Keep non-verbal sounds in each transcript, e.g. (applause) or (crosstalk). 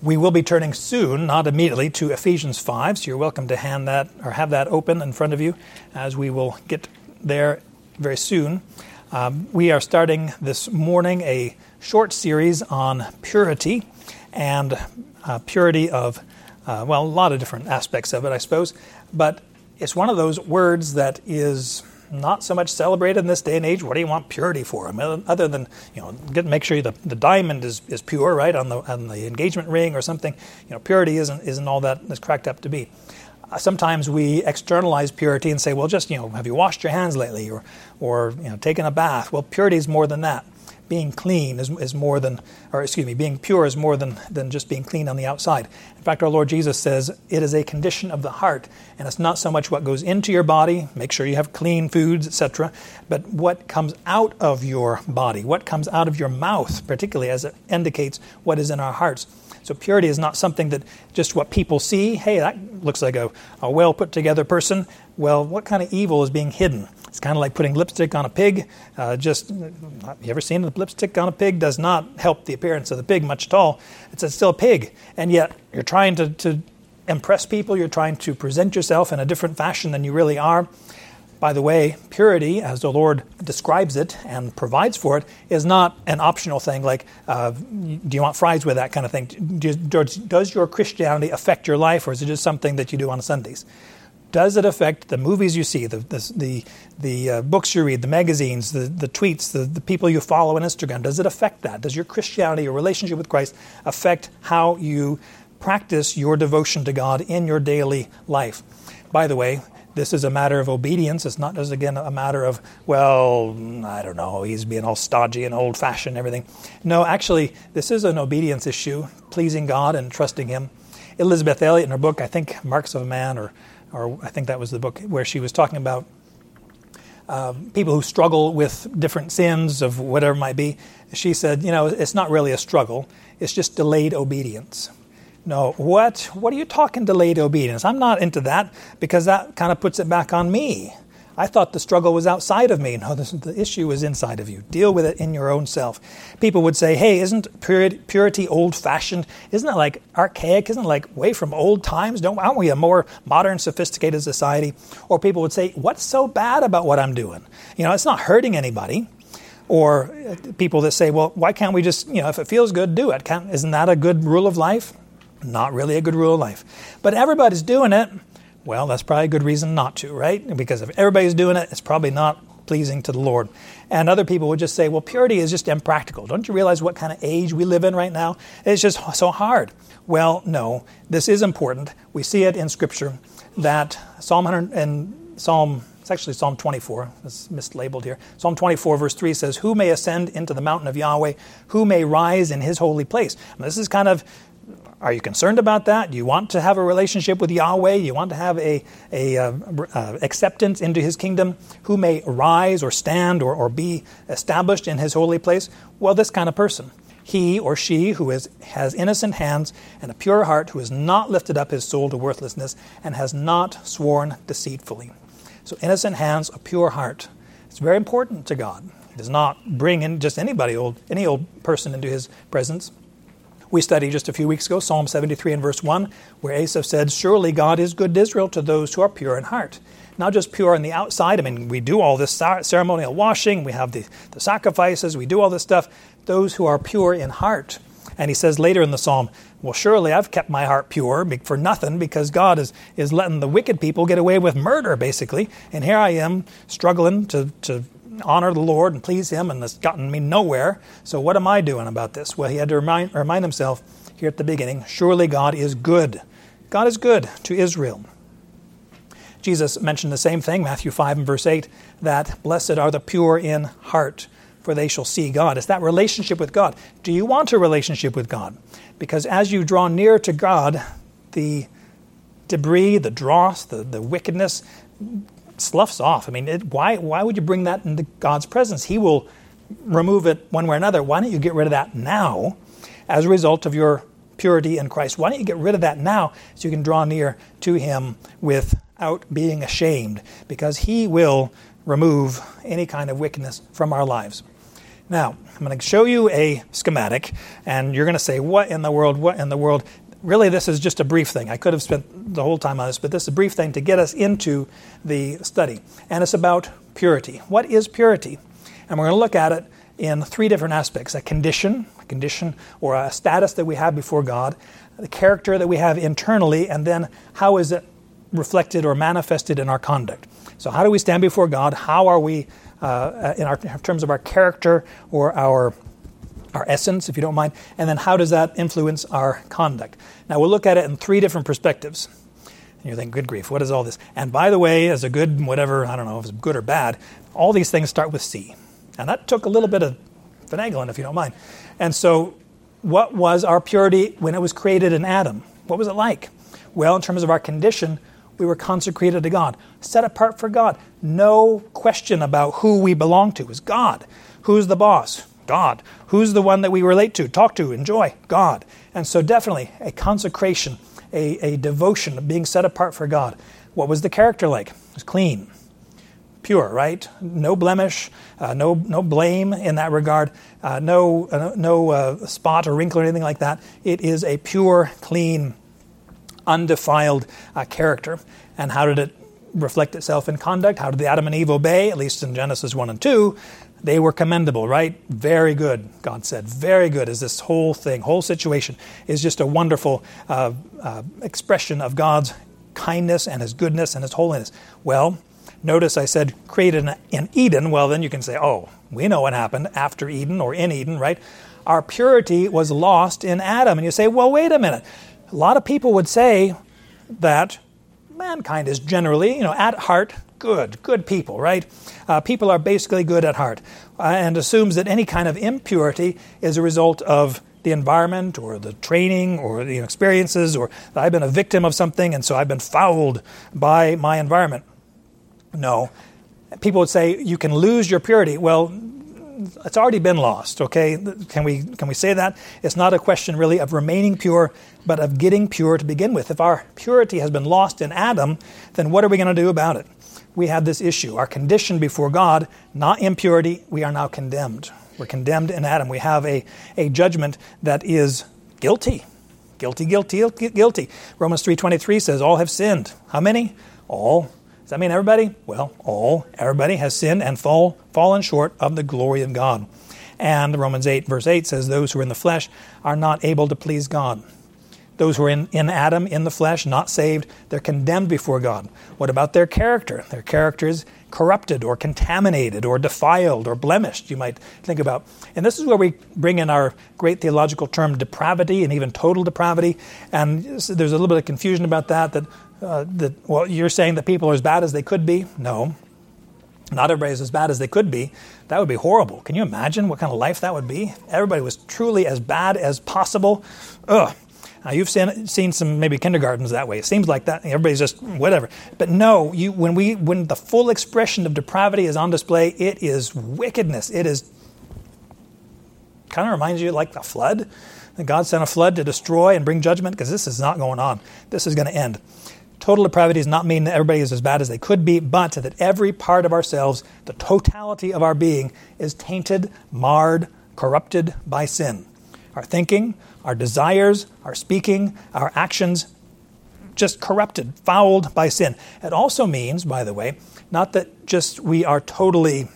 We will be turning soon, not immediately, to Ephesians 5. So you're welcome to hand that or have that open in front of you as we will get there very soon. Um, we are starting this morning a short series on purity and uh, purity of, uh, well, a lot of different aspects of it, I suppose. But it's one of those words that is not so much celebrated in this day and age. What do you want purity for? I mean, other than you know, get make sure the, the diamond is, is pure, right, on the on the engagement ring or something. You know, purity isn't isn't all that is cracked up to be. Uh, sometimes we externalize purity and say, well, just you know, have you washed your hands lately, or or you know, taken a bath? Well, purity is more than that being clean is, is more than, or excuse me, being pure is more than, than just being clean on the outside. In fact, our Lord Jesus says it is a condition of the heart, and it's not so much what goes into your body, make sure you have clean foods, etc., but what comes out of your body, what comes out of your mouth, particularly as it indicates what is in our hearts. So purity is not something that just what people see, hey, that looks like a, a well put together person. Well, what kind of evil is being hidden? It's kind of like putting lipstick on a pig. Uh, just, you ever seen the lipstick on a pig? Does not help the appearance of the pig much at all. It's a, still a pig. And yet, you're trying to, to impress people, you're trying to present yourself in a different fashion than you really are. By the way, purity, as the Lord describes it and provides for it, is not an optional thing like, uh, do you want fries with that kind of thing? Does your Christianity affect your life, or is it just something that you do on Sundays? Does it affect the movies you see, the the the, the uh, books you read, the magazines, the, the tweets, the, the people you follow on Instagram? Does it affect that? Does your Christianity, your relationship with Christ, affect how you practice your devotion to God in your daily life? By the way, this is a matter of obedience. It's not just again a matter of well, I don't know, he's being all stodgy and old-fashioned and everything. No, actually, this is an obedience issue, pleasing God and trusting Him. Elisabeth Elliot, in her book, I think Marks of a Man or or I think that was the book where she was talking about uh, people who struggle with different sins of whatever it might be. She said, you know, it's not really a struggle; it's just delayed obedience. No, what? What are you talking delayed obedience? I'm not into that because that kind of puts it back on me. I thought the struggle was outside of me. No, this, the issue is inside of you. Deal with it in your own self. People would say, hey, isn't purity old fashioned? Isn't it like archaic? Isn't it like way from old times? Don't, aren't we a more modern, sophisticated society? Or people would say, what's so bad about what I'm doing? You know, it's not hurting anybody or uh, people that say, well, why can't we just, you know, if it feels good, do it? Can't, isn't that a good rule of life? Not really a good rule of life. But everybody's doing it. Well, that's probably a good reason not to, right? Because if everybody's doing it, it's probably not pleasing to the Lord. And other people would just say, well, purity is just impractical. Don't you realize what kind of age we live in right now? It's just so hard. Well, no, this is important. We see it in Scripture that Psalm 100 and Psalm it's actually Psalm 24. It's mislabeled here. Psalm 24, verse 3 says, Who may ascend into the mountain of Yahweh? Who may rise in his holy place? And this is kind of are you concerned about that? Do you want to have a relationship with Yahweh? Do You want to have a, a uh, uh, acceptance into His kingdom? Who may rise or stand or, or be established in His holy place? Well, this kind of person. He or she who is, has innocent hands and a pure heart, who has not lifted up his soul to worthlessness and has not sworn deceitfully. So, innocent hands, a pure heart. It's very important to God. He does not bring in just anybody, old, any old person into His presence. We studied just a few weeks ago Psalm 73 and verse 1, where Asaph said, Surely God is good to Israel to those who are pure in heart. Not just pure on the outside. I mean, we do all this ceremonial washing, we have the, the sacrifices, we do all this stuff. Those who are pure in heart. And he says later in the psalm, Well, surely I've kept my heart pure for nothing because God is, is letting the wicked people get away with murder, basically. And here I am struggling to, to honor the Lord and please Him, and it's gotten me nowhere. So, what am I doing about this? Well, he had to remind, remind himself here at the beginning surely God is good. God is good to Israel. Jesus mentioned the same thing, Matthew 5 and verse 8, that blessed are the pure in heart, for they shall see God. It's that relationship with God. Do you want a relationship with God? Because as you draw near to God, the debris, the dross, the, the wickedness sloughs off. I mean, it, why, why would you bring that into God's presence? He will remove it one way or another. Why don't you get rid of that now as a result of your purity in Christ? Why don't you get rid of that now so you can draw near to Him without being ashamed? Because He will remove any kind of wickedness from our lives. Now, I'm going to show you a schematic, and you're going to say, What in the world? What in the world? Really, this is just a brief thing. I could have spent the whole time on this, but this is a brief thing to get us into the study. And it's about purity. What is purity? And we're going to look at it in three different aspects a condition, a condition or a status that we have before God, the character that we have internally, and then how is it reflected or manifested in our conduct. So, how do we stand before God? How are we, uh, in, our, in terms of our character or our our essence, if you don't mind, and then how does that influence our conduct? Now, we'll look at it in three different perspectives. And you think, good grief, what is all this? And by the way, as a good whatever, I don't know if it's good or bad, all these things start with C. And that took a little bit of finagling, if you don't mind. And so, what was our purity when it was created in Adam? What was it like? Well, in terms of our condition, we were consecrated to God, set apart for God. No question about who we belong to is God. Who's the boss? God. Who's the one that we relate to, talk to, enjoy? God. And so, definitely a consecration, a, a devotion of being set apart for God. What was the character like? It was clean, pure, right? No blemish, uh, no, no blame in that regard, uh, no, uh, no uh, spot or wrinkle or anything like that. It is a pure, clean, undefiled uh, character. And how did it reflect itself in conduct? How did the Adam and Eve obey? At least in Genesis 1 and 2, they were commendable, right? Very good, God said. Very good is this whole thing, whole situation is just a wonderful uh, uh, expression of God's kindness and His goodness and His holiness. Well, notice I said created in Eden. Well, then you can say, oh, we know what happened after Eden or in Eden, right? Our purity was lost in Adam. And you say, well, wait a minute. A lot of people would say that mankind is generally, you know, at heart, good, good people, right? Uh, people are basically good at heart, uh, and assumes that any kind of impurity is a result of the environment or the training or the experiences, or I've been a victim of something and so I've been fouled by my environment. No. People would say you can lose your purity. Well, it's already been lost, okay? Can we, can we say that? It's not a question really of remaining pure, but of getting pure to begin with. If our purity has been lost in Adam, then what are we going to do about it? We have this issue. Our condition before God, not impurity, we are now condemned. We're condemned in Adam. We have a, a judgment that is guilty. Guilty, guilty, guilty. Romans 3.23 says, all have sinned. How many? All. Does that mean everybody? Well, all, everybody has sinned and fall, fallen short of the glory of God. And Romans 8, verse 8 says, Those who are in the flesh are not able to please God. Those who are in, in Adam, in the flesh, not saved, they're condemned before God. What about their character? Their character is corrupted or contaminated or defiled or blemished, you might think about. And this is where we bring in our great theological term depravity and even total depravity. And there's a little bit of confusion about that, that uh, that, well, you're saying that people are as bad as they could be? No. Not everybody is as bad as they could be. That would be horrible. Can you imagine what kind of life that would be? Everybody was truly as bad as possible. Ugh. Now, you've seen, seen some maybe kindergartens that way. It seems like that. Everybody's just whatever. But no, you, when, we, when the full expression of depravity is on display, it is wickedness. It is kind of reminds you like the flood. That God sent a flood to destroy and bring judgment because this is not going on. This is going to end. Total depravity does not mean that everybody is as bad as they could be, but that every part of ourselves, the totality of our being, is tainted, marred, corrupted by sin. Our thinking, our desires, our speaking, our actions, just corrupted, fouled by sin. It also means, by the way, not that just we are totally,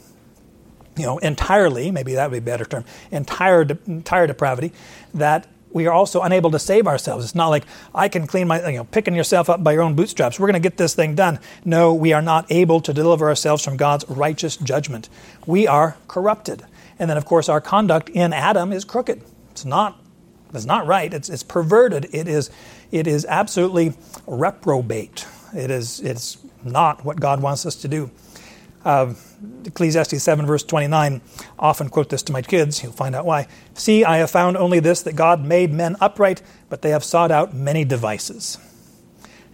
you know, entirely, maybe that would be a better term, entire, entire depravity, that we are also unable to save ourselves. It's not like I can clean my, you know, picking yourself up by your own bootstraps. We're going to get this thing done. No, we are not able to deliver ourselves from God's righteous judgment. We are corrupted. And then, of course, our conduct in Adam is crooked. It's not, it's not right. It's, it's perverted. It is, it is absolutely reprobate. It is, it's not what God wants us to do. Uh, Ecclesiastes 7, verse 29, often quote this to my kids. You'll find out why. See, I have found only this that God made men upright, but they have sought out many devices.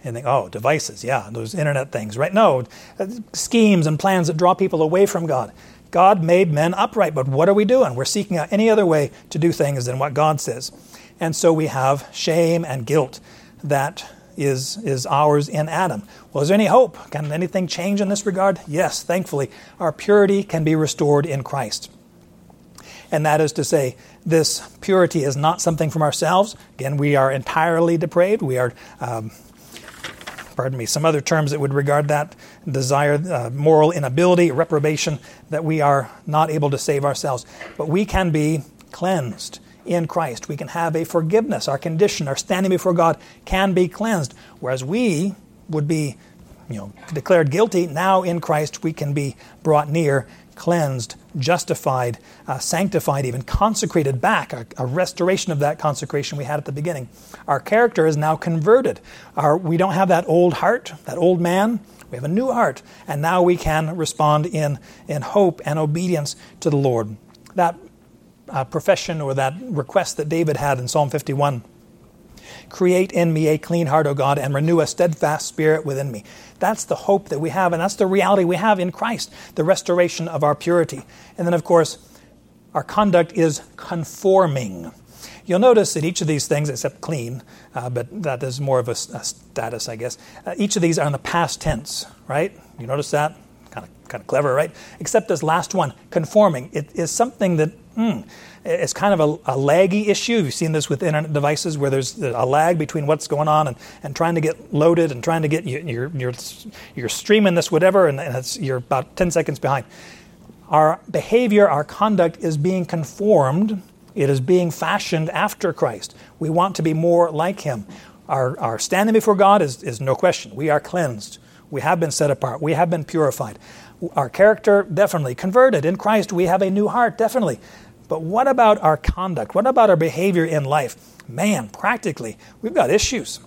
And think, oh, devices, yeah, those internet things, right? No, uh, schemes and plans that draw people away from God. God made men upright, but what are we doing? We're seeking out any other way to do things than what God says. And so we have shame and guilt that is, is ours in Adam. Well, is there any hope? Can anything change in this regard? Yes, thankfully. Our purity can be restored in Christ. And that is to say, this purity is not something from ourselves. Again, we are entirely depraved. We are, um, pardon me, some other terms that would regard that desire, uh, moral inability, reprobation, that we are not able to save ourselves. But we can be cleansed in Christ. We can have a forgiveness. Our condition, our standing before God can be cleansed. Whereas we would be you know, declared guilty, now in Christ we can be brought near, cleansed, justified, uh, sanctified, even consecrated back, a, a, restoration of that consecration we had at the beginning. Our character is now converted. Our, we don't have that old heart, that old man. We have a new heart, and now we can respond in, in hope and obedience to the Lord. That uh, profession or that request that David had in Psalm 51 Create in me a clean heart, O God, and renew a steadfast spirit within me. That's the hope that we have, and that's the reality we have in Christ, the restoration of our purity. And then, of course, our conduct is conforming. You'll notice that each of these things, except clean, uh, but that is more of a, a status, I guess, uh, each of these are in the past tense, right? You notice that? Kind of, kind of clever, right? Except this last one, conforming. It is something that mm, it's kind of a, a, laggy issue. You've seen this with internet devices where there's a lag between what's going on and, and trying to get loaded and trying to get you, you're, you're, you're streaming this whatever and, and you're about 10 seconds behind. Our behavior, our conduct is being conformed. It is being fashioned after Christ. We want to be more like Him. Our, our standing before God is, is no question. We are cleansed. We have been set apart. We have been purified. Our character, definitely. Converted in Christ, we have a new heart, definitely. But what about our conduct? What about our behavior in life? Man, practically, we've got issues.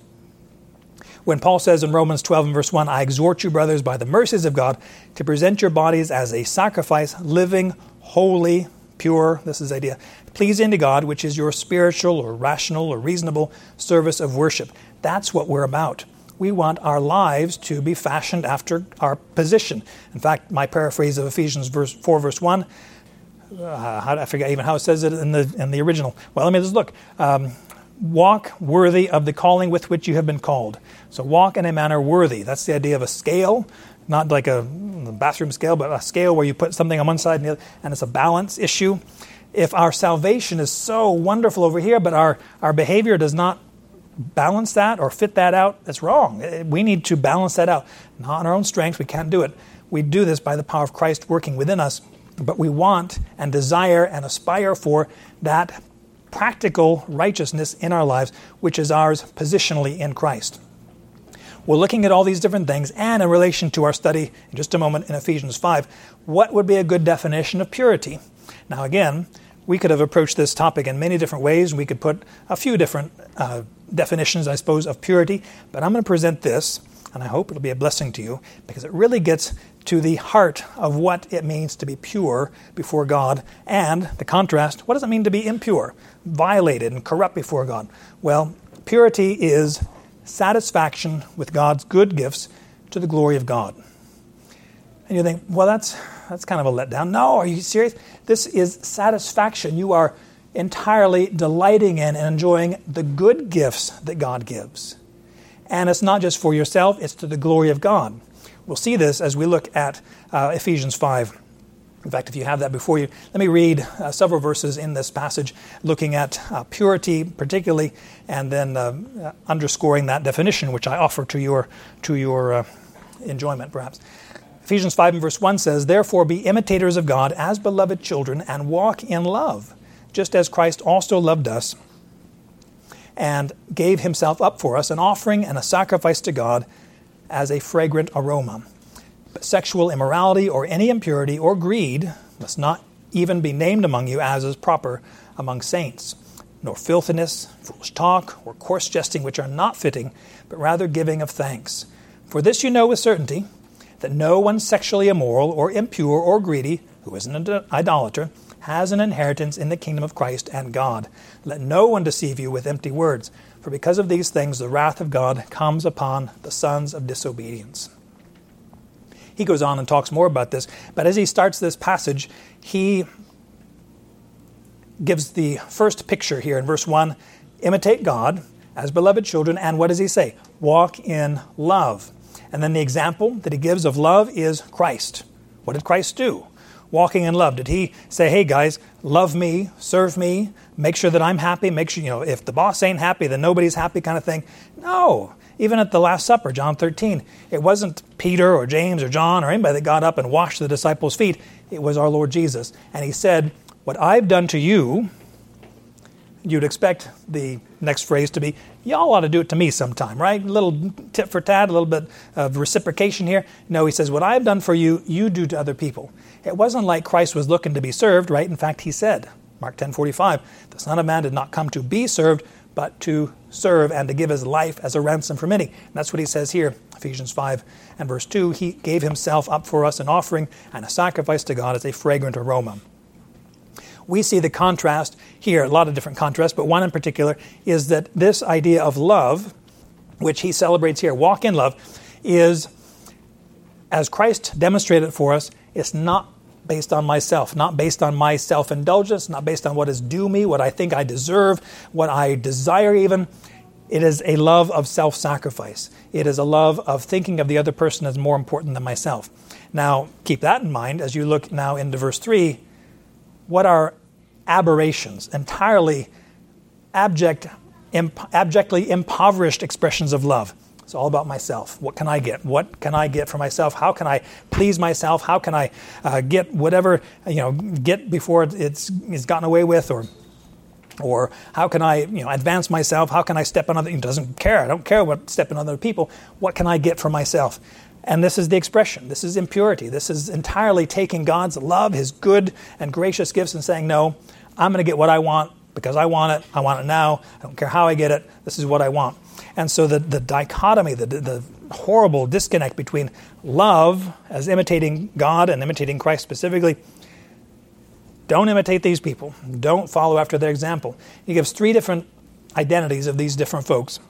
When Paul says in Romans 12 and verse 1, I exhort you, brothers, by the mercies of God, to present your bodies as a sacrifice, living, holy, pure, this is the idea, pleasing to God, which is your spiritual or rational or reasonable service of worship. That's what we're about. We want our lives to be fashioned after our position. In fact, my paraphrase of Ephesians verse 4, verse 1 uh, I forget even how it says it in the in the original. Well, let me just look. Um, walk worthy of the calling with which you have been called. So walk in a manner worthy. That's the idea of a scale, not like a bathroom scale, but a scale where you put something on one side and the other, and it's a balance issue. If our salvation is so wonderful over here, but our, our behavior does not balance that or fit that out, that's wrong. We need to balance that out. Not in our own strength, we can't do it. We do this by the power of Christ working within us but we want and desire and aspire for that practical righteousness in our lives, which is ours positionally in Christ. We're looking at all these different things, and in relation to our study in just a moment in Ephesians 5, what would be a good definition of purity? Now, again, we could have approached this topic in many different ways. We could put a few different uh, definitions, I suppose, of purity, but I'm going to present this, and I hope it'll be a blessing to you because it really gets to the heart of what it means to be pure before God and the contrast what does it mean to be impure, violated, and corrupt before God? Well, purity is satisfaction with God's good gifts to the glory of God. And you think, well, that's, that's kind of a letdown. No, are you serious? This is satisfaction. You are entirely delighting in and enjoying the good gifts that God gives. And it's not just for yourself, it's to the glory of God. We'll see this as we look at uh, Ephesians 5. In fact, if you have that before you, let me read uh, several verses in this passage looking at uh, purity, particularly, and then uh, underscoring that definition, which I offer to your, to your uh, enjoyment, perhaps. Ephesians 5 and verse 1 says, Therefore be imitators of God as beloved children and walk in love, just as Christ also loved us and gave himself up for us, an offering and a sacrifice to God as a fragrant aroma. But sexual immorality or any impurity or greed must not even be named among you as is proper among saints, nor filthiness, foolish talk, or coarse jesting, which are not fitting, but rather giving of thanks. For this you know with certainty, that no one sexually immoral or impure or greedy, who is an idolater, has an inheritance in the kingdom of Christ and God. Let no one deceive you with empty words for because of these things, the wrath of God comes upon the sons of disobedience. He goes on and talks more about this, but as he starts this passage, he gives the first picture here in verse 1 imitate God as beloved children, and what does he say? Walk in love. And then the example that he gives of love is Christ. What did Christ do? Walking in love? Did he say, hey guys, love me, serve me, make sure that I'm happy, make sure, you know, if the boss ain't happy, then nobody's happy kind of thing? No. Even at the Last Supper, John 13, it wasn't Peter or James or John or anybody that got up and washed the disciples' feet. It was our Lord Jesus. And he said, What I've done to you, you'd expect the next phrase to be, y'all ought to do it to me sometime, right? A little tit for tat, a little bit of reciprocation here. No, he says, what I've done for you, you do to other people. It wasn't like Christ was looking to be served, right? In fact, he said, Mark 10 45, the Son of Man did not come to be served, but to serve and to give his life as a ransom for many. And that's what he says here, Ephesians 5 and verse 2. He gave himself up for us an offering and a sacrifice to God as a fragrant aroma we see the contrast here, a lot of different contrasts, but one in particular is that this idea of love, which he celebrates here, walk in love, is, as Christ demonstrated for us, it's not based on myself, not based on my self indulgence, not based on what is due me, what I think I deserve, what I desire even. It is a love of self sacrifice. It is a love of thinking of the other person as more important than myself. Now, keep that in mind as you look now into verse 3 what are aberrations, entirely abject, imp- abjectly impoverished expressions of love. It's all about myself. What can I get? What can I get for myself? How can I please myself? How can I uh, get whatever you know get before it's it's gotten away with, or or how can I you know advance myself? How can I step on other? He doesn't care. I don't care what stepping on other people. What can I get for myself? And this is the expression. This is impurity. This is entirely taking God's love, His good and gracious gifts, and saying, No, I'm going to get what I want because I want it. I want it now. I don't care how I get it. This is what I want. And so the, the dichotomy, the, the horrible disconnect between love as imitating God and imitating Christ specifically, don't imitate these people. Don't follow after their example. He gives three different identities of these different folks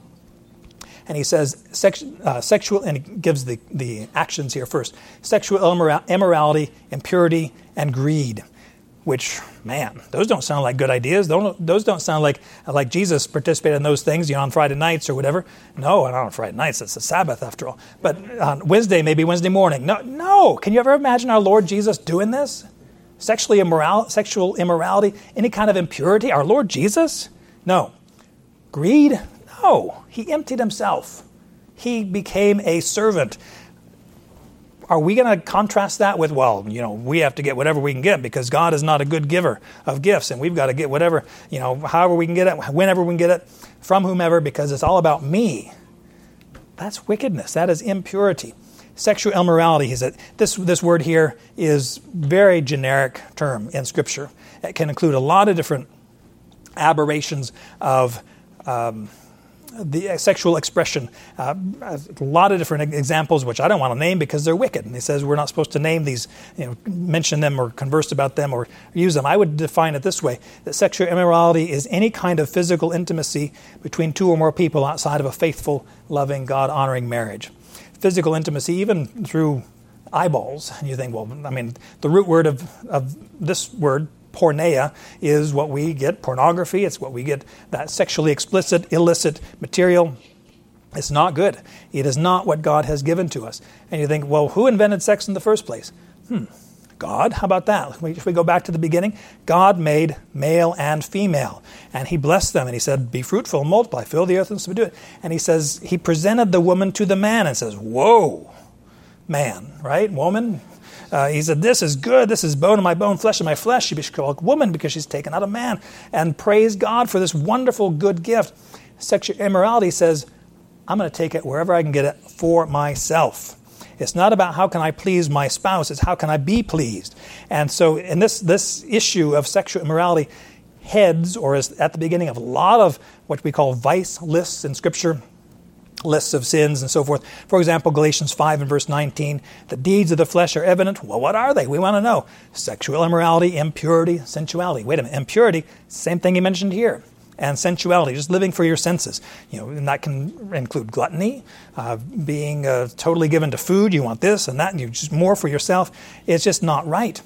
and he says sex, uh, sexual, and he gives the, the actions here first sexual immorality, impurity, and greed. Which, man, those don't sound like good ideas. those don't sound like like Jesus participated in those things, you know, on Friday nights or whatever. No, not on Friday nights. It's the Sabbath after all. But on Wednesday, maybe Wednesday morning. No, no. Can you ever imagine our Lord Jesus doing this? Sexually immoral, sexual immorality, any kind of impurity. Our Lord Jesus? No. Greed? No, he emptied himself. He became a servant. Are we going to contrast that with, well, you know, we have to get whatever we can get because God is not a good giver of gifts and we've got to get whatever, you know, however we can get it, whenever we can get it, from whomever because it's all about me? That's wickedness. That is impurity. Sexual immorality, he said. This, this word here is very generic term in Scripture. It can include a lot of different aberrations of um, the sexual expression. Uh, a lot of different examples, which I don't want to name because they're wicked. And he says we're not supposed to name these, you know, mention them or converse about them or use them. I would define it this way that sexual immorality is any kind of physical intimacy between two or more people outside of a faithful, loving, God honoring marriage. Physical intimacy, even through eyeballs. And you think, well, I mean, the root word of, of this word, porneia is what we get pornography, it's what we get that sexually explicit, illicit material. It's not good. It is not what God has given to us. And you think, well, who invented sex in the first place? Hmm, God. How about that? If we go back to the beginning, God made male and female, and He blessed them, and He said, "Be fruitful, multiply, fill the earth, and subdue it." And He says He presented the woman to the man, and says, "Whoa, man, right? Woman, uh, he said, This is good. This is bone of my bone, flesh of my flesh. She be called woman because she's taken out of man. And praise God for this wonderful, good gift. Sexual immorality says, I'm going to take it wherever I can get it for myself. It's not about how can I please my spouse, it's how can I be pleased. And so, in this, this issue of sexual immorality, heads, or is at the beginning of a lot of what we call vice lists in Scripture lists of sins and so forth. For example, Galatians 5 and verse 19, the deeds of the flesh are evident. Well, what are they? We want to know. Sexual immorality, impurity, sensuality. Wait a minute, impurity, same thing he mentioned here. And sensuality, just living for your senses. You know, and that can include gluttony, uh, being uh, totally given to food. You want this and that, and you just more for yourself. It's just not right.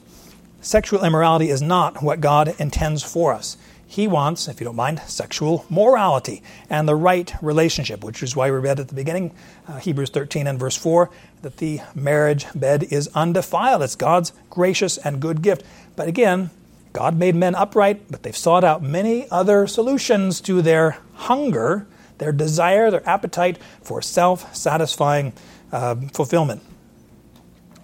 Sexual immorality is not what God intends for us. He wants, if you don't mind, sexual morality and the right relationship, which is why we read at the beginning, uh, Hebrews 13 and verse 4, that the marriage bed is undefiled. It's God's gracious and good gift. But again, God made men upright, but they've sought out many other solutions to their hunger, their desire, their appetite for self satisfying uh, fulfillment.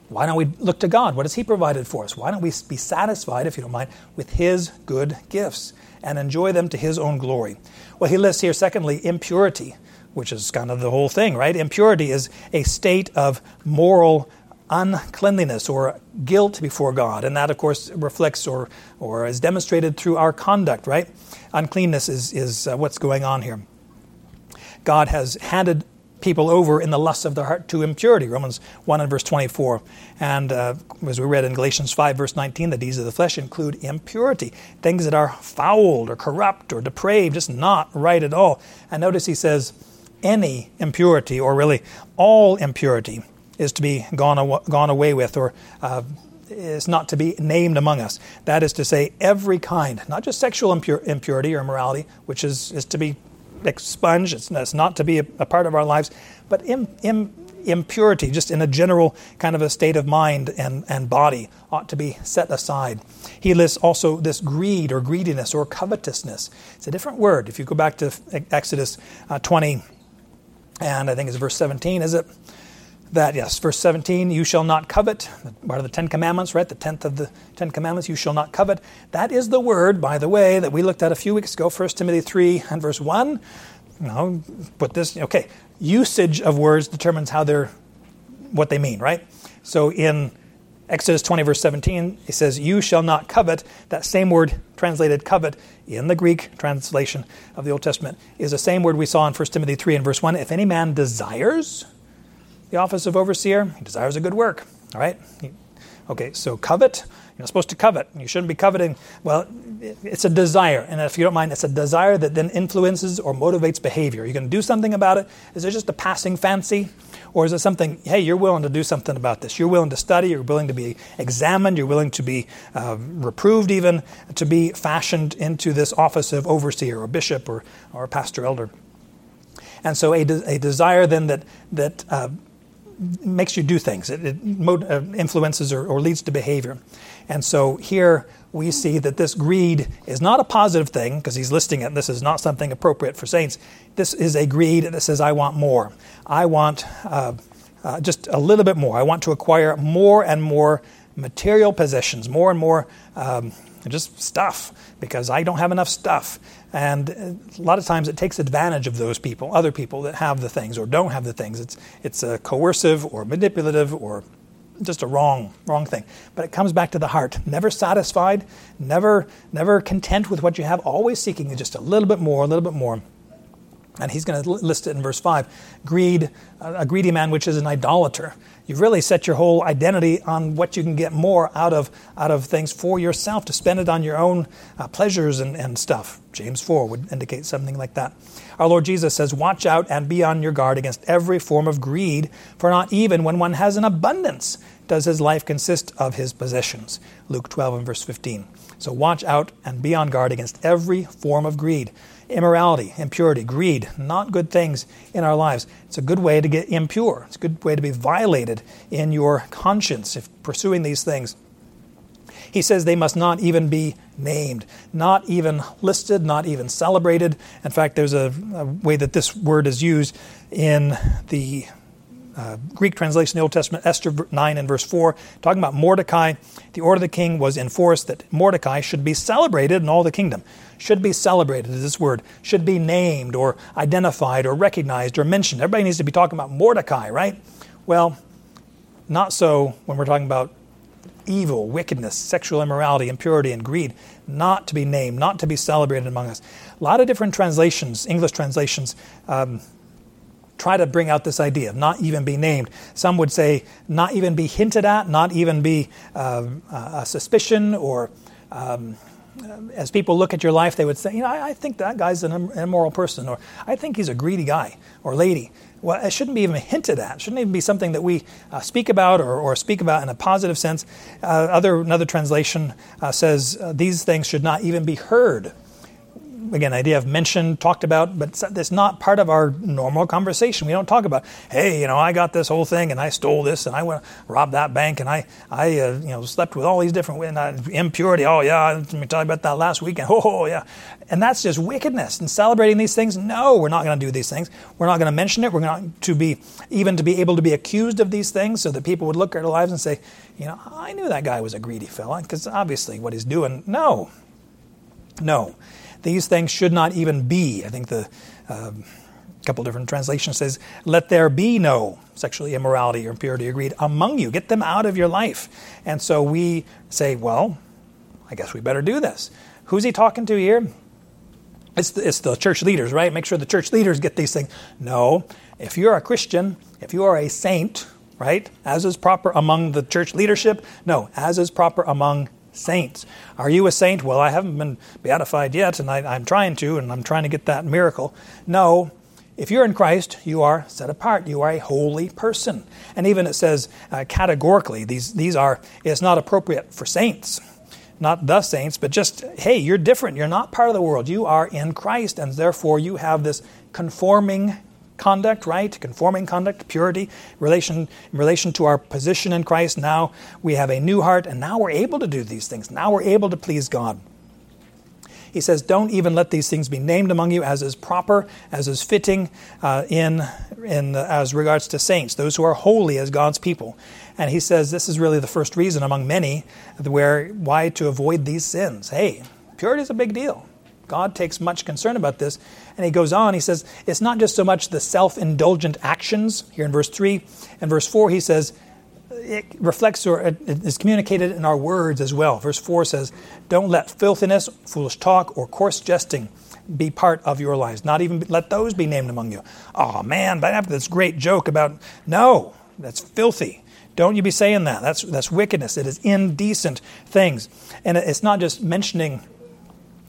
Why don't we look to God? What has He provided for us? Why don't we be satisfied, if you don't mind, with His good gifts and enjoy them to His own glory? Well, He lists here, secondly, impurity, which is kind of the whole thing, right? Impurity is a state of moral uncleanliness or guilt before God. And that, of course, reflects or, or is demonstrated through our conduct, right? Uncleanness is, is uh, what's going on here. God has handed people over in the lust of their heart to impurity, Romans 1 and verse 24. And uh, as we read in Galatians 5, verse 19, the deeds of the flesh include impurity, things that are fouled or corrupt or depraved, just not right at all. And notice he says, any impurity, or really all impurity, is to be gone, aw- gone away with or uh, is not to be named among us. That is to say, every kind, not just sexual impur- impurity or immorality, which is, is to be expunged, it's, it's not to be a, a, part of our lives, but Im, Im, impurity, just in a general kind of a state of mind and, and body, ought to be set aside. He lists also this greed or greediness or covetousness. It's a different word. If you go back to Exodus uh, 20, and I think it's verse 17, is it? That, yes, verse 17, you shall not covet, part of the Ten Commandments, right? The tenth of the Ten Commandments, you shall not covet. That is the word, by the way, that we looked at a few weeks ago, 1 Timothy 3 and verse 1. Now, put this, okay, usage of words determines how they're, what they mean, right? So in Exodus 20, verse 17, it says, You shall not covet. That same word translated covet in the Greek translation of the Old Testament is the same word we saw in 1 Timothy 3 and verse 1. If any man desires, the office of overseer. He desires a good work. All right? Okay, so covet. You're not supposed to covet. You shouldn't be coveting. Well, it's a desire. And if you don't mind, it's a desire that then influences or motivates behavior. Going to do something about it. Is it just a passing fancy? Or is it something, hey, you're willing to do something about this? You're willing to study, you're willing to be examined, you're willing to be uh, reproved, even to be fashioned into this office of overseer or bishop or, or pastor elder. And so a, de- a desire then that, that uh, makes you do things. It, it uh, influences or, or, leads to behavior. And so here we see that this greed is not a positive thing because he's listing it. This is not something appropriate for saints. This is a greed that says, I want more. I want uh, uh, just a little bit more. I want to acquire more and more material possessions, more and more um, just stuff because I don't have enough stuff. And a lot of times it takes advantage of those people, other people that have the things or don't have the things. It's, it's a coercive or manipulative or just a wrong, wrong thing. But it comes back to the heart. Never satisfied, never, never content with what you have, always seeking just a little bit more, a little bit more. And he's going to list it in verse 5. Greed, a greedy man which is an idolater. You've really set your whole identity on what you can get more out of, out of things for yourself, to spend it on your own uh, pleasures and, and stuff. James 4 would indicate something like that. Our Lord Jesus says, Watch out and be on your guard against every form of greed, for not even when one has an abundance does his life consist of his possessions. Luke 12 and verse 15. So watch out and be on guard against every form of greed immorality, impurity, greed, not good things in our lives. It's a good way to get impure. It's a good way to be violated in your conscience if pursuing these things. He says they must not even be named, not even listed, not even celebrated. In fact, there's a, a way that this word is used in the uh, Greek translation of the Old Testament, Esther 9 and verse 4, talking about Mordecai. The order of the king was enforced that Mordecai should be celebrated in all the kingdom. Should be celebrated is this word. Should be named or identified or recognized or mentioned. Everybody needs to be talking about Mordecai, right? Well, not so when we're talking about evil, wickedness, sexual immorality, impurity, and greed. Not to be named, not to be celebrated among us. A lot of different translations, English translations, um, try to bring out this idea of not even be named. Some would say not even be hinted at, not even be uh, a suspicion, or um, as people look at your life, they would say, you know, I, I, think that guy's an immoral person, or I think he's a greedy guy or lady. Well, it shouldn't be even hinted at. It shouldn't even be something that we uh, speak about or, or, speak about in a positive sense. Uh, other, another translation uh, says uh, these things should not even be heard again, idea of mentioned, talked about, but it's not part of our normal conversation. We don't talk about, hey, you know, I got this whole thing and I stole this and I went robbed that bank and I, I, uh, you know, slept with all these different uh, impurity. Oh yeah, let me tell you about that last weekend. (laughs) Oh yeah, and that's just wickedness. And celebrating these things, no, we're not going to do these things. We're not going to mention it. We're not to be even to be able to be accused of these things, so that people would look at our lives and say, you know, I knew that guy was a greedy fella because obviously what he's doing. No, no, these things should not even be. I think the. Uh, couple different translations says, "Let there be no sexual immorality or impurity or greed among you. Get them out of your life." And so we say, "Well, I guess we better do this." Who's he talking to here? It's the, it's the church leaders, right? Make sure the church leaders get these things. No, if you're a Christian, if you are a saint, right, as is proper among the church leadership, no, as is proper among saints. Are you a saint? Well, I haven't been beatified yet, and I, I'm trying to, and I'm trying to get that miracle. No, if you're in Christ, you are set apart. You are a holy person. And even it says uh, categorically, these, these are, it's not appropriate for saints not the saints, but just, hey, you're different. You're not part of the world. You are in Christ, and therefore you have this conforming conduct, right? Conforming conduct, purity, relation, in relation to our position in Christ. Now we have a new heart, and now we're able to do these things. Now we're able to please God. He says, Don't even let these things be named among you as is proper, as is fitting uh, in, in as regards to saints, those who are holy as God's people. And he says this is really the first reason among many where why to avoid these sins. Hey, purity is a big deal. God takes much concern about this. And he goes on, he says, it's not just so much the self indulgent actions, here in verse 3. And verse 4, he says, it reflects or it is communicated in our words as well. Verse 4 says, Don't let filthiness, foolish talk, or coarse jesting be part of your lives. Not even let those be named among you. Oh man, but after this great joke about, no, that's filthy. Don't you be saying that. That's, that's wickedness. It is indecent things. And it's not just mentioning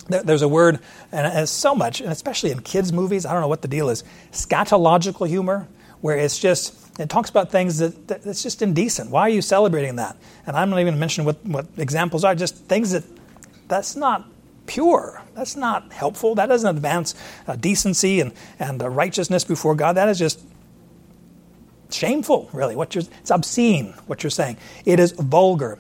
there's a word, and so much, and especially in kids' movies, I don't know what the deal is, scatological humor, where it's just, it talks about things that, that it's just indecent. Why are you celebrating that? And I'm not even mentioning what, what examples are, just things that that's not pure. That's not helpful. That doesn't advance uh, decency and, and uh, righteousness before God. That is just shameful, really. What you're, it's obscene, what you're saying. It is vulgar.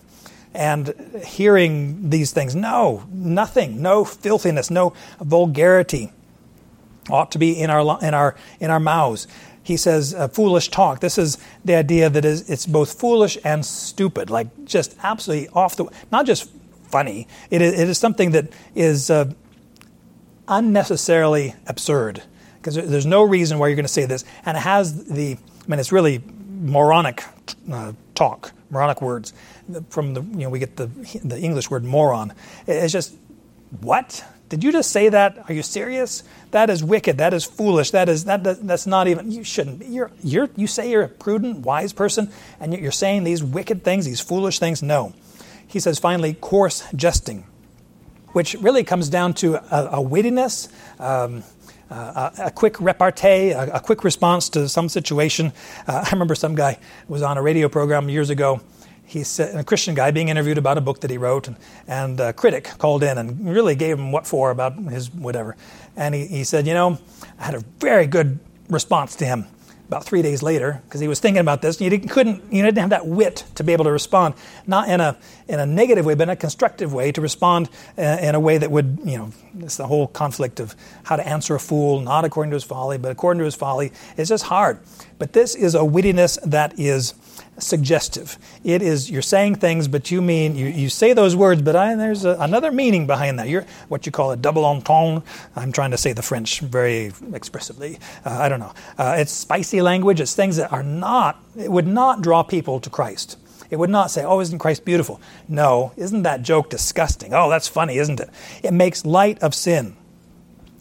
And hearing these things, no, nothing, no filthiness, no vulgarity ought to be in our, in our, in our mouths he says uh, foolish talk. This is the idea that is, it's both foolish and stupid, like just absolutely off the, not just funny. It is, it is something that is uh, unnecessarily absurd because there's no reason why you're going to say this, and it has the, I mean, it's really moronic uh, talk, moronic words. From the, you know, we get the the English word moron. It's just what did you just say that? Are you serious? That is wicked. That is foolish. That is that, that's not even. You shouldn't. You're you're you say you're a prudent, wise person, and yet you're saying these wicked things, these foolish things. No, he says finally, coarse jesting, which really comes down to a, a wittiness. Um, uh, a, quick repartee, a, a, quick response to some situation. Uh, I remember some guy was on a radio program years ago, he said, a Christian guy being interviewed about a book that he wrote, and, and a critic called in and really gave him what for about his whatever. And he, he said, You know, I had a very good response to him about three days later because he was thinking about this. You couldn't, you didn't have that wit to be able to respond, not in a in a negative way, but in a constructive way to respond uh, in a way that would, you know, it's the whole conflict of how to answer a fool, not according to his folly, but according to his folly. It's just hard. But this is a wittiness that is suggestive. It is you're saying things, but you mean you, you say those words, but I, there's a, another meaning behind that. You're what you call a double entendre. I'm trying to say the French very expressively. Uh, I don't know. Uh, it's spicy language. It's things that are not. It would not draw people to Christ. It would not say, "Oh, isn't Christ beautiful?" No, isn't that joke disgusting? Oh, that's funny, isn't it? It makes light of sin.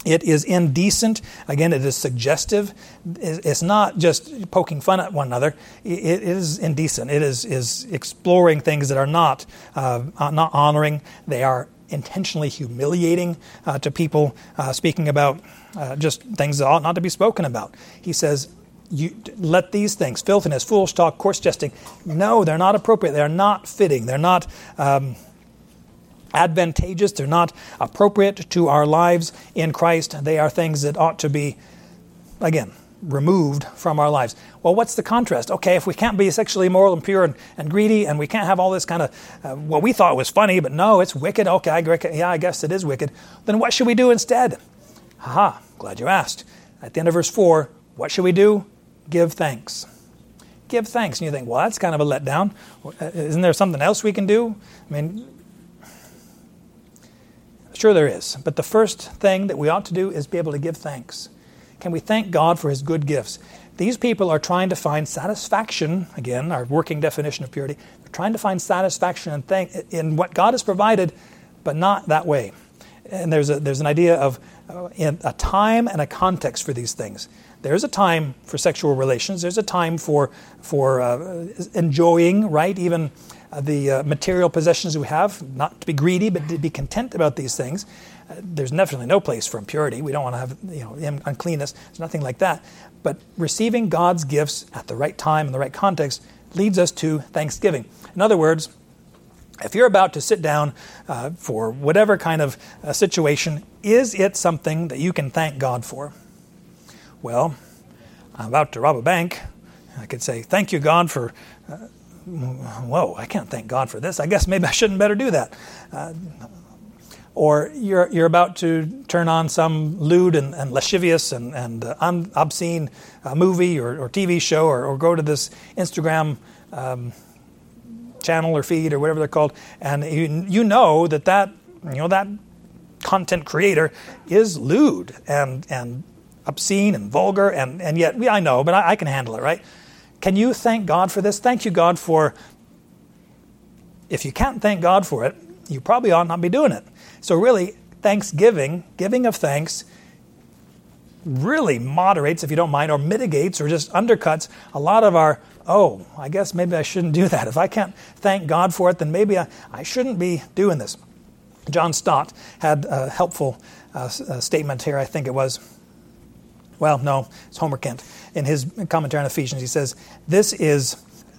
It is indecent. Again, it is suggestive. It's not just poking fun at one another. It is indecent. It is, is exploring things that are not, uh, not honoring. They are intentionally humiliating uh, to people, uh, speaking about uh, just things that ought not to be spoken about. He says, you, let these things, filthiness, foolish talk, coarse jesting, no, they're not appropriate. They're not fitting. They're not. Um, advantageous, they're not appropriate to our lives in Christ. They are things that ought to be, again, removed from our lives. Well, what's the contrast? Okay, if we can't be sexually immoral and pure and, and greedy, and we can't have all this kind of uh, what we thought was funny, but no, it's wicked. Okay, I, yeah, I guess it is wicked. Then what should we do instead? Haha, glad you asked. At the end of verse 4, what should we do? Give thanks. Give thanks. And you think, well, that's kind of a letdown. Uh, isn't there something else we can do? I mean, sure there is. But the first thing that we ought to do is be able to give thanks. Can we thank God for his good gifts? These people are trying to find satisfaction, again, our working definition of purity, they're trying to find satisfaction and thank, in what God has provided, but not that way. And there's, a, there's an idea of uh, a time and a context for these things. There's a time for sexual relations. There's a time for for uh, enjoying, right? Even the uh, material possessions we have. Not to be greedy, but to be content about these things there's definitely no place for impurity. We don't want to have you know uncleanness. There's nothing like that. But receiving God's gifts at the right time in the right context leads us to thanksgiving. In other words, if you're about to sit down uh, for whatever kind of uh, situation, is it something that you can thank God for? Well, I'm about to rob a bank. I could say, Thank you, God, for. Whoa, I can't thank God for this. I guess maybe (laughs) I shouldn't better do that. Uh, or you're, you're about to turn on some lewd and, and lascivious and, and uh, un, obscene uh, movie or, or, TV show, or, or, go to this Instagram um, channel or feed or whatever they're called, and you, you know that that you know that content creator is lewd and and obscene and vulgar, and and yet yeah, I know, but I, I can handle it, right? Can you thank God for this? Thank you, God, for. If you can't thank God for it, you probably ought not be doing it. So, really, thanksgiving, giving of thanks, really moderates, if you don't mind, or mitigates or just undercuts a lot of our, oh, I guess maybe I shouldn't do that. If I can't thank God for it, then maybe I, I shouldn't be doing this. John Stott had a helpful uh, uh statement here, I think it was. Well, no, it's Homer Kent. In his commentary on Ephesians, he says, This is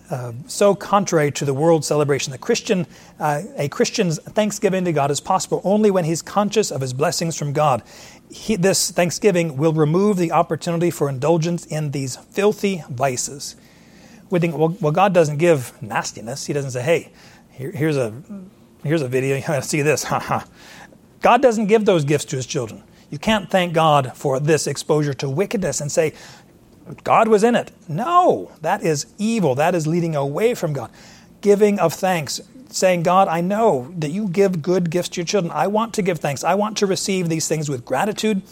uh, so contrary to the world celebration. The Christian, uh, a Christian's thanksgiving to God is possible only when he's conscious of his blessings from God. He, this thanksgiving will remove the opportunity for indulgence in these filthy vices. We think, well, well God doesn't give nastiness. He doesn't say, hey, here, here's, a, here's a video, you (laughs) gotta see this. God doesn't give those gifts to his children. You can't thank God for this exposure to wickedness and say, God was in it. No, that is evil. That is leading away from God. Giving of thanks, saying, God, I know that you give good gifts to your children. I want to give thanks. I want to receive these things with gratitude.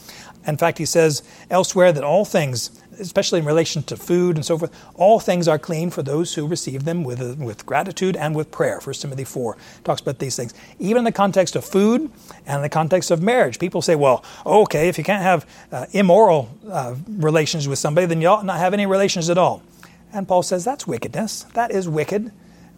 In fact, he says elsewhere that all things, especially in relation to food and so forth, all things are clean for those who receive them with, with gratitude and with prayer. 1 Timothy 4 talks about these things. Even in the context of food and in the context of marriage, people say, well, okay, if you can't have uh, immoral uh, relations with somebody, then you ought not have any relations at all. And Paul says that's wickedness. That is wicked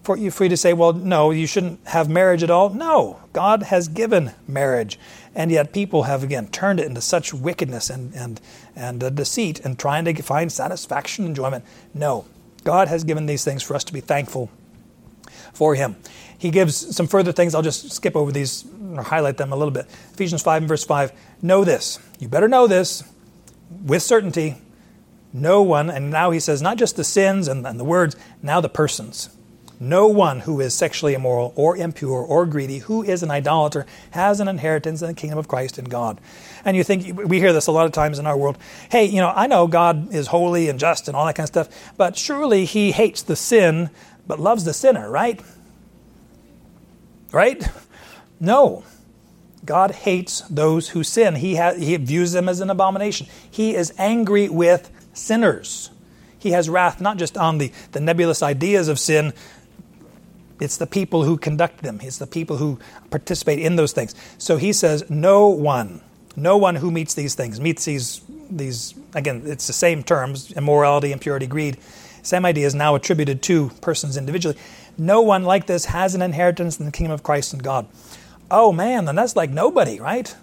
for you, you to say, well, no, you shouldn't have marriage at all. No, God has given marriage. And yet people have, again, turned it into such wickedness and, and, and uh, deceit and trying to find satisfaction, enjoyment. No, God has given these things for us to be thankful for Him. He gives some further things. I'll just skip over these or highlight them a little bit. Ephesians 5 and verse 5. Know this. You better know this with certainty. No one, and now he says not just the sins and, and the words, now the persons. No one who is sexually immoral or impure or greedy, who is an idolater, has an inheritance in the kingdom of Christ and God. And you think, we hear this a lot of times in our world. Hey, you know, I know God is holy and just and all that kind of stuff, but surely he hates the sin but loves the sinner, right? Right? No. God hates those who sin. He, ha- he views them as an abomination. He is angry with sinners. He has wrath not just on the, the nebulous ideas of sin, it's the people who conduct them, it's the people who participate in those things. So he says, No one, no one who meets these things, meets these, these again, it's the same terms immorality, impurity, greed. Same idea is now attributed to persons individually. No one like this has an inheritance in the kingdom of Christ and God. Oh man, then that's like nobody, right?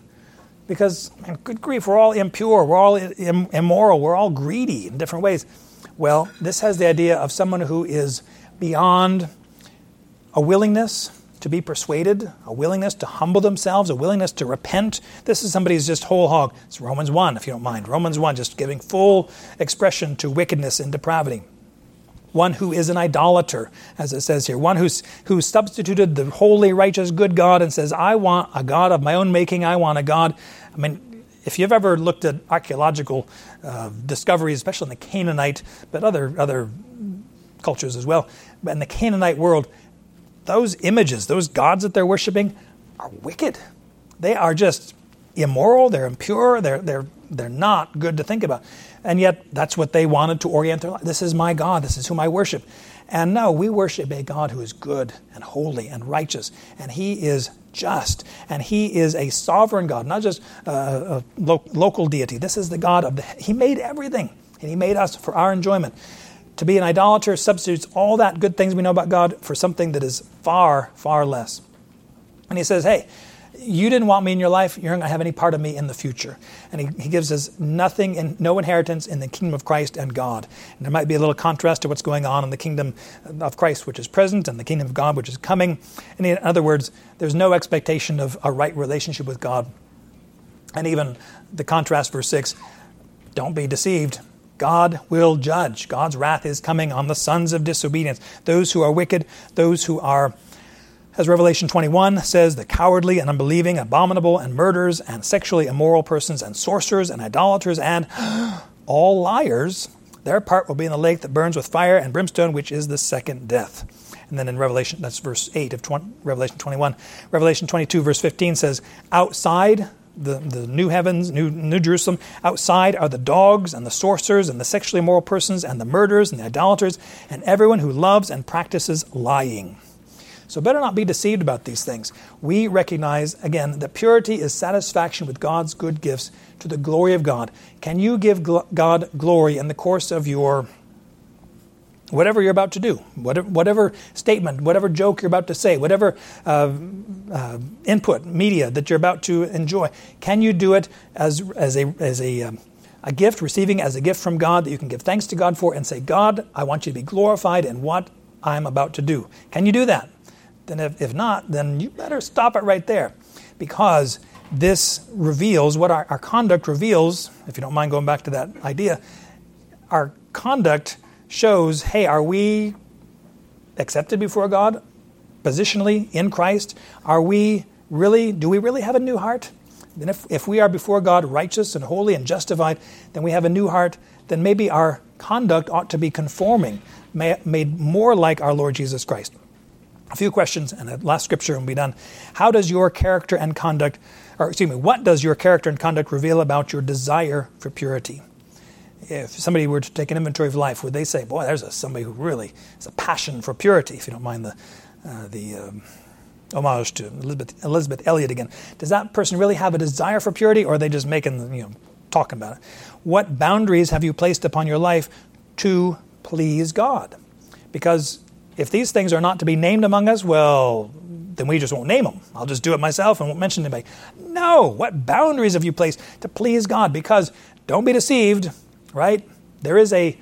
Because, man, good grief, we're all impure, we're all immoral, we're all greedy in different ways. Well, this has the idea of someone who is beyond a willingness to be persuaded, a willingness to humble themselves, a willingness to repent. This is somebody who's just whole hog. It's Romans 1, if you don't mind. Romans 1, just giving full expression to wickedness and depravity. One who is an idolater, as it says here. One who's, who substituted the holy, righteous, good God and says, I want a God of my own making. I want a God. I mean, if you've ever looked at archaeological uh, discoveries, especially in the Canaanite, but other, other cultures as well, in the Canaanite world, those images, those gods that they're worshiping, are wicked. They are just immoral, they're impure, they're, they're, they're not good to think about. And yet, that's what they wanted to orient their life. This is my God, this is whom I worship. And no, we worship a God who is good and holy and righteous, and He is just, and He is a sovereign God, not just a, lo- local deity. This is the God of the. He made everything, and He made us for our enjoyment. To be an idolater substitutes all that good things we know about God for something that is far, far less. And he says, hey, you didn't want me in your life, you're not going to have any part of me in the future. And he, he gives us nothing and no inheritance in the kingdom of Christ and God. And there might be a little contrast to what's going on in the kingdom of Christ, which is present, and the kingdom of God, which is coming. And in other words, there's no expectation of a right relationship with God. And even the contrast, verse 6 don't be deceived. God will judge. God's wrath is coming on the sons of disobedience, those who are wicked, those who are, as Revelation 21 says, the cowardly and unbelieving, abominable and murderers and sexually immoral persons and sorcerers and idolaters and (gasps) all liars. Their part will be in the lake that burns with fire and brimstone, which is the second death. And then in Revelation, that's verse 8 of 20, Revelation 21. Revelation 22, verse 15 says, Outside the, the new heavens, new, new Jerusalem. Outside are the dogs and the sorcerers and the sexually immoral persons and the murderers and the idolaters and everyone who loves and practices lying. So, better not be deceived about these things. We recognize, again, that purity is satisfaction with God's good gifts to the glory of God. Can you give God glory in the course of your whatever you're about to do, whatever, whatever statement, whatever joke you're about to say, whatever uh, uh, input, media that you're about to enjoy, can you do it as, as, a, as a, um, a gift, receiving as a gift from God that you can give thanks to God for and say, God, I want you to be glorified in what I'm about to do? Can you do that? Then, if, if not, then you better stop it right there because this reveals what our, our conduct reveals, if you don't mind going back to that idea, our conduct shows hey, are we accepted before God positionally in Christ? Are we really, do we really have a new heart? Then if, if we are before God righteous and holy and justified, then we have a new heart, then maybe our conduct ought to be conforming, made more like our Lord Jesus Christ. A few questions and a last scripture we'll be done. How does your character and conduct, or excuse me, what does your character and conduct reveal about your desire for purity? If somebody were to take an inventory of life, would they say, "Boy, there's a, somebody who really has a passion for purity"? If you don't mind the uh, the um, homage to Elizabeth Elisabeth Elliot again, does that person really have a desire for purity, or are they just making you know talking about it? What boundaries have you placed upon your life to please God? Because if these things are not to be named among us, well, then we just won't name them. I'll just do it myself and won't mention anybody. No, what boundaries have you placed to please God? Because don't be deceived right? There is a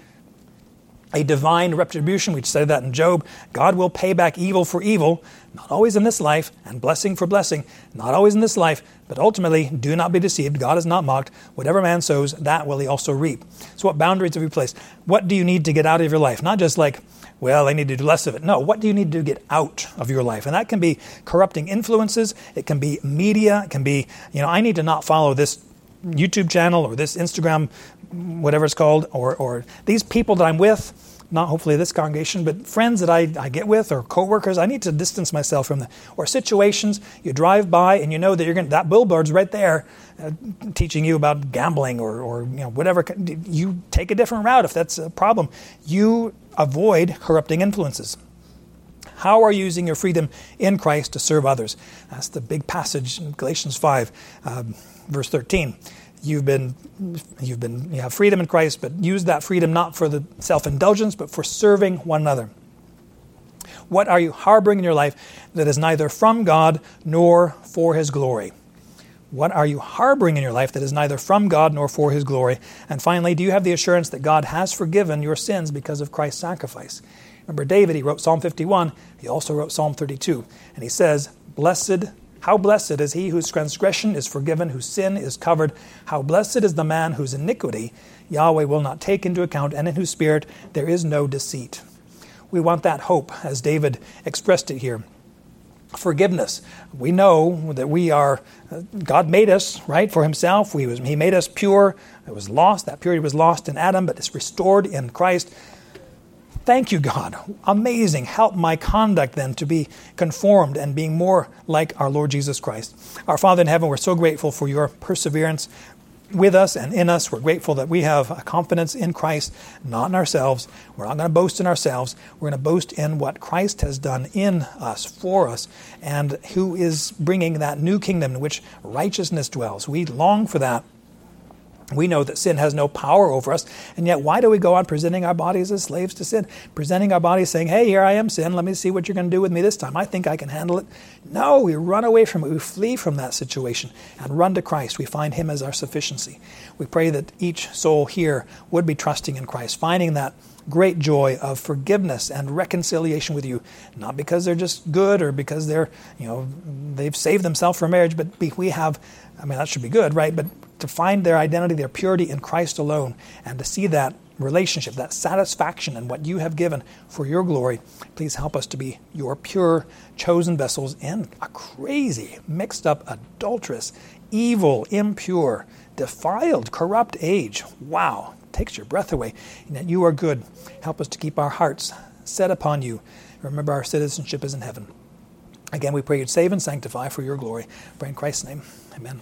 a divine retribution. We said that in Job. God will pay back evil for evil, not always in this life, and blessing for blessing, not always in this life, but ultimately, do not be deceived. God is not mocked. Whatever man sows, that will he also reap. So, what boundaries have you placed? What do you need to get out of your life? Not just like, well, I need to do less of it. No, what do you need to get out of your life? And that can be corrupting influences, it can be media, it can be, you know, I need to not follow this YouTube channel or this Instagram, whatever it's called, or, or these people that I'm with, not hopefully this congregation, but friends that I, I get with or coworkers, I need to distance myself from them. Or situations you drive by and you know that you're going that billboard's right there uh, teaching you about gambling or, or you know whatever. You take a different route if that's a problem. You avoid corrupting influences. How are you using your freedom in Christ to serve others? That's the big passage in Galatians 5. Um, verse 13 you've been you've been you have freedom in Christ, but use that freedom not for the self-indulgence, but for serving one another. What are you harboring in your life that is neither from God nor for his glory? What are you harboring in your life that is neither from God nor for his glory? And finally, do you have the assurance that God has forgiven your sins because of Christ's sacrifice? Remember David, he wrote Psalm 51, he also wrote Psalm 32. And he says, Blessed, how blessed is he whose transgression is forgiven, whose sin is covered. How blessed is the man whose iniquity Yahweh will not take into account, and in whose spirit there is no deceit. We want that hope, as David expressed it here forgiveness. We know that we are, uh, God made us, right, for Himself. We was, he made us pure. It was lost. That purity was lost in Adam, but it's restored in Christ. Thank you, God. Amazing. Help my conduct then to be conformed and being more like our Lord Jesus Christ. Our Father in heaven, we're so grateful for your perseverance with us and in us. We're grateful that we have a confidence in Christ, not in ourselves. We're not going to boast in ourselves. We're going to boast in what Christ has done in us, for us, and who is bringing that new kingdom in which righteousness dwells. We long for that we know that sin has no power over us, and yet why do we go on presenting our bodies as slaves to sin? Presenting our bodies saying, Hey, here I am, sin, let me see what you're going to do with me this time. I think I can handle it. No, we run away from it. We flee from that situation and run to Christ. We find Him as our sufficiency. We pray that each soul here would be trusting in Christ, finding that great joy of forgiveness and reconciliation with you, not because they're just good or because they're, you know, they've saved themselves for marriage, but we have, I mean, that should be good, right? But to find their identity, their purity in Christ alone, and to see that relationship, that satisfaction in what you have given for your glory. Please help us to be your pure, chosen vessels in a crazy, mixed up, adulterous, evil, impure, defiled, corrupt age. Wow, takes your breath away. And that you are good. Help us to keep our hearts set upon you. Remember, our citizenship is in heaven. Again, we pray you'd save and sanctify for your glory. Pray in Christ's name. Amen.